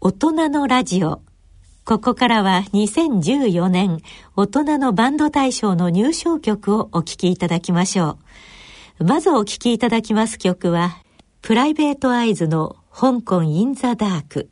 大人のラジオ。ここからは2014年大人のバンド大賞の入賞曲をお聴きいただきましょう。まずお聴きいただきます曲は、プライベートアイズの香港インザダーク。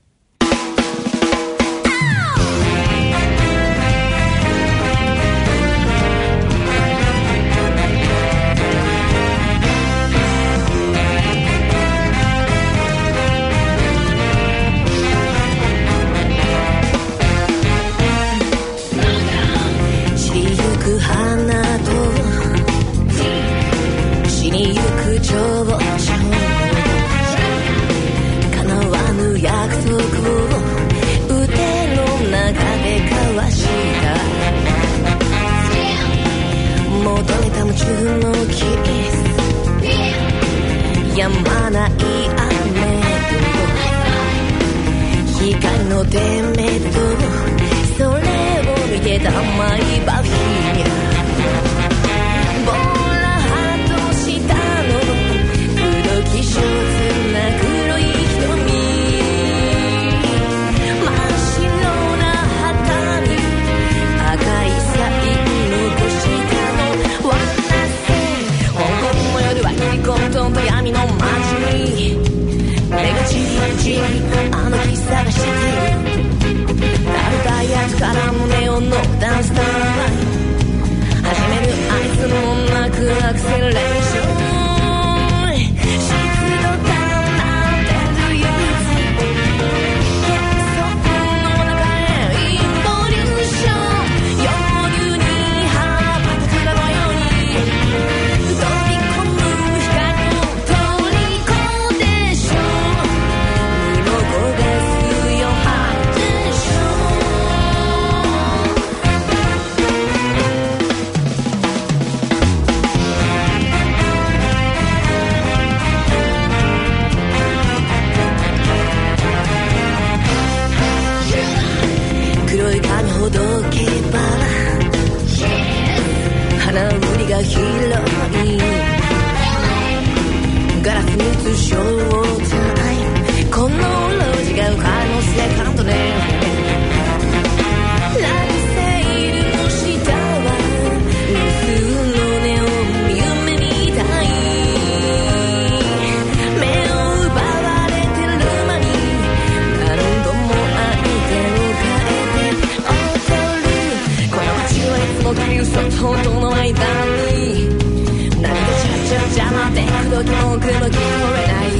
きも聞こえない。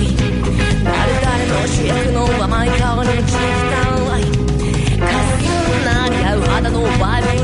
誰々の主役の甘い顔に聞きたい風の中肌のバイブ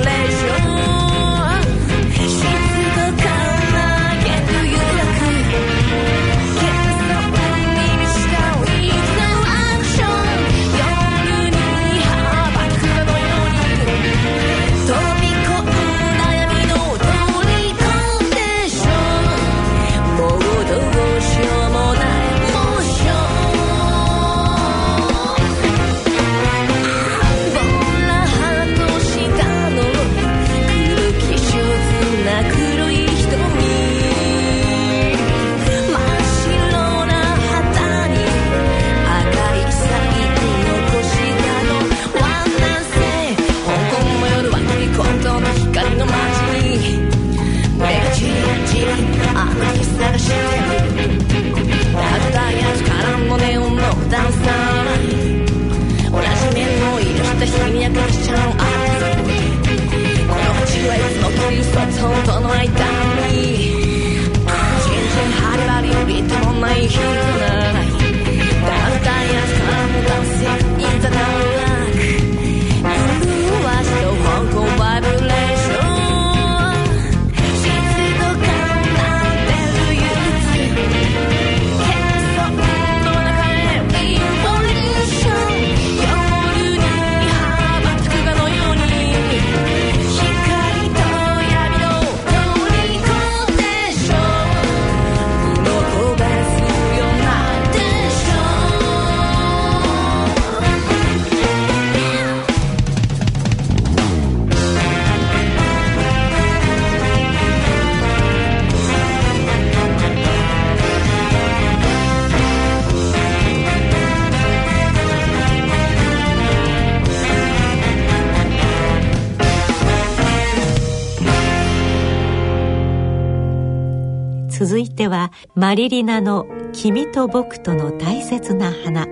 続いてはマリリナの「君と僕との大切な花」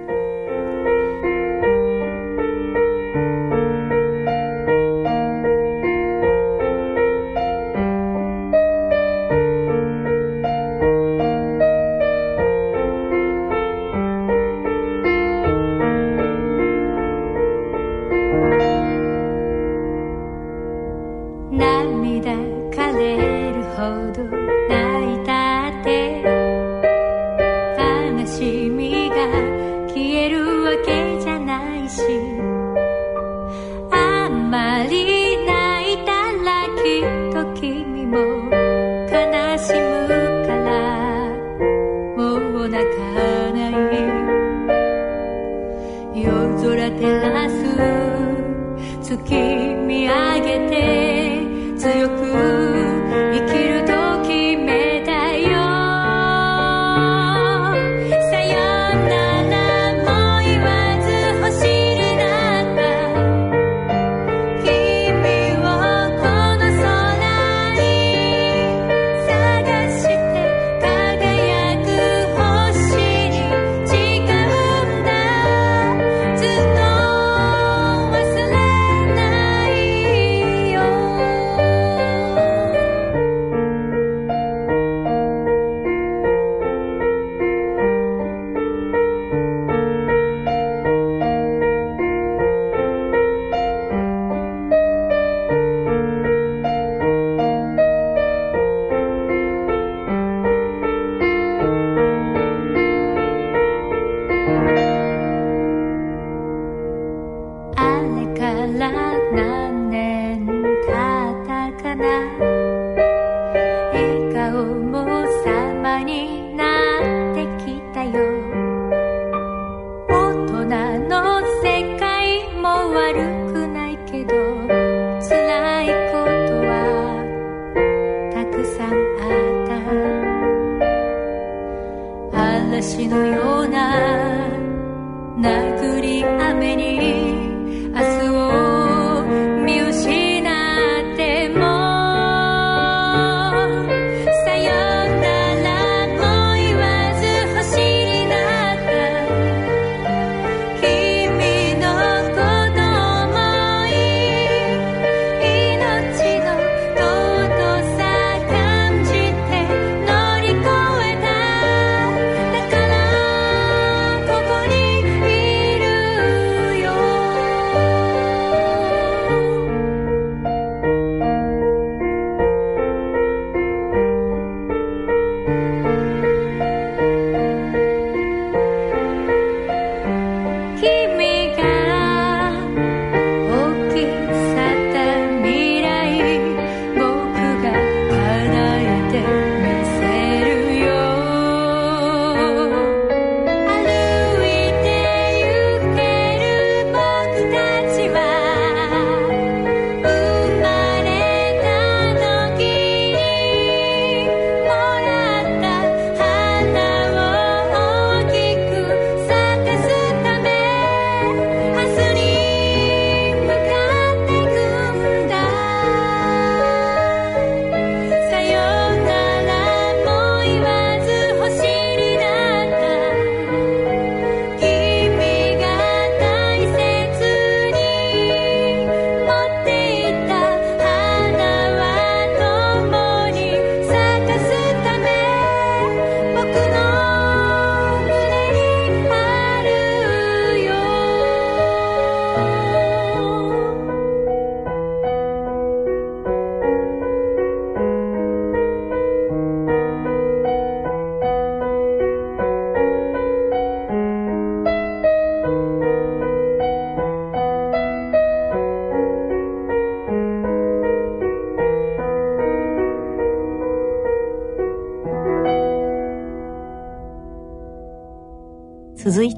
わけじゃないしあんまり泣いたらきっと君も悲しむからもう泣かない。夜空照らす月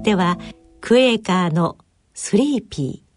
てはクエーカーのスリーピー。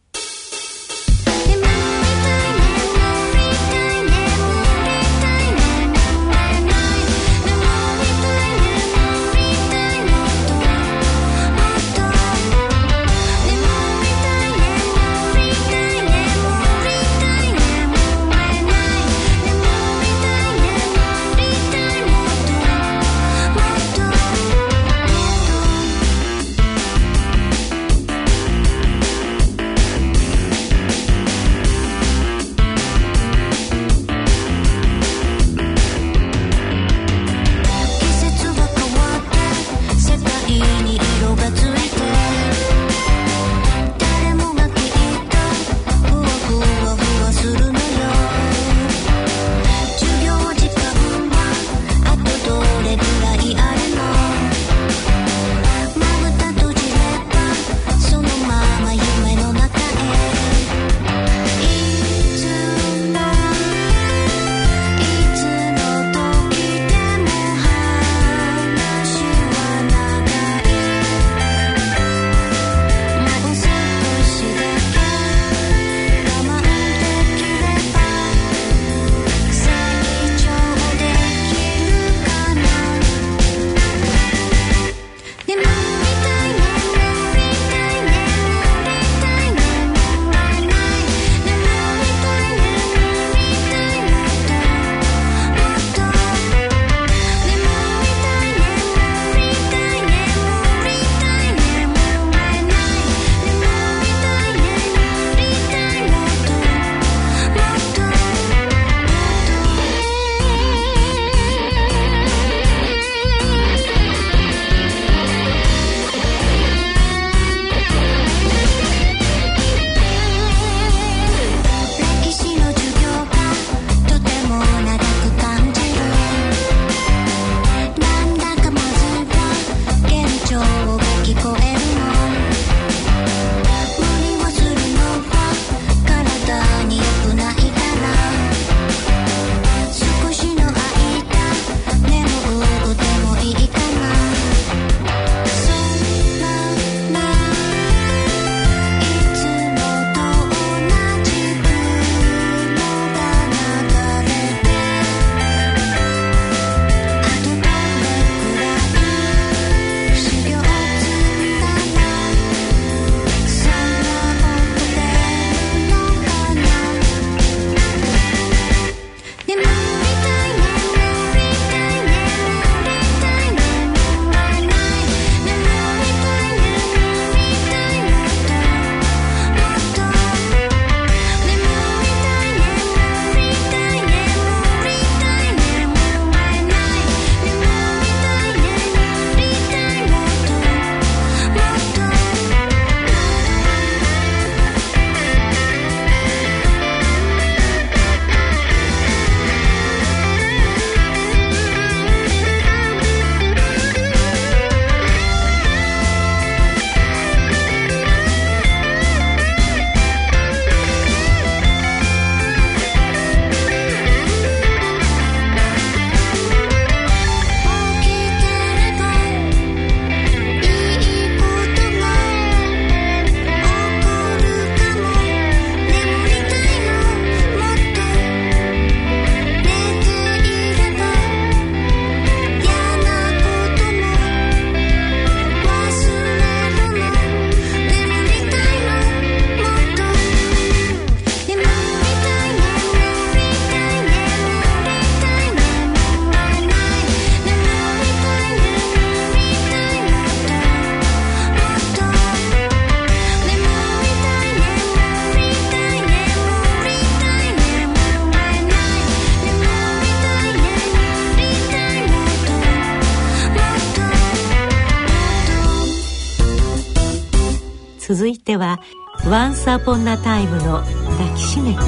ーポンなタイムの抱きしめて」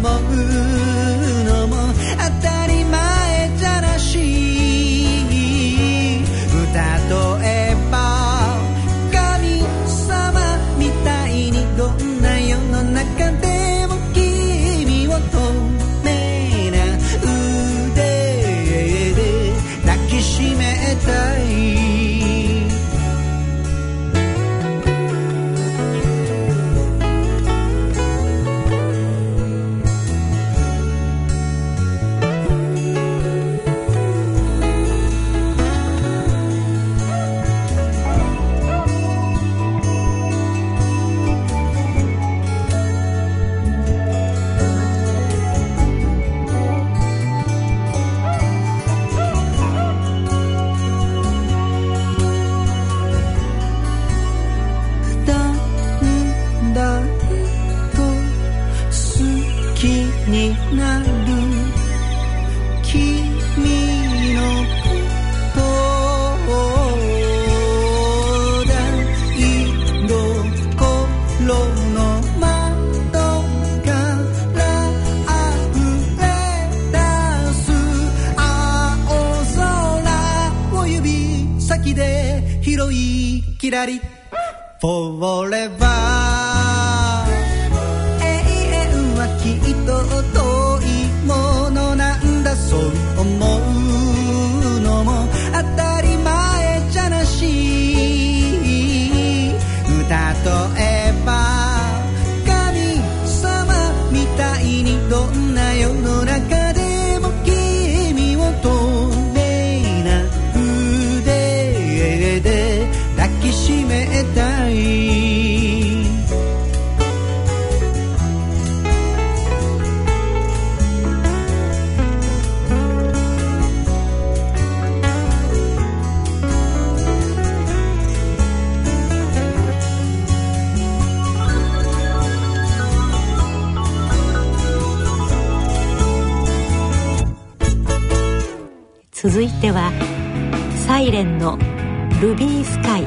among Forever 永遠はきっと続いてはサイレンの「ルビースカイ」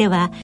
続いては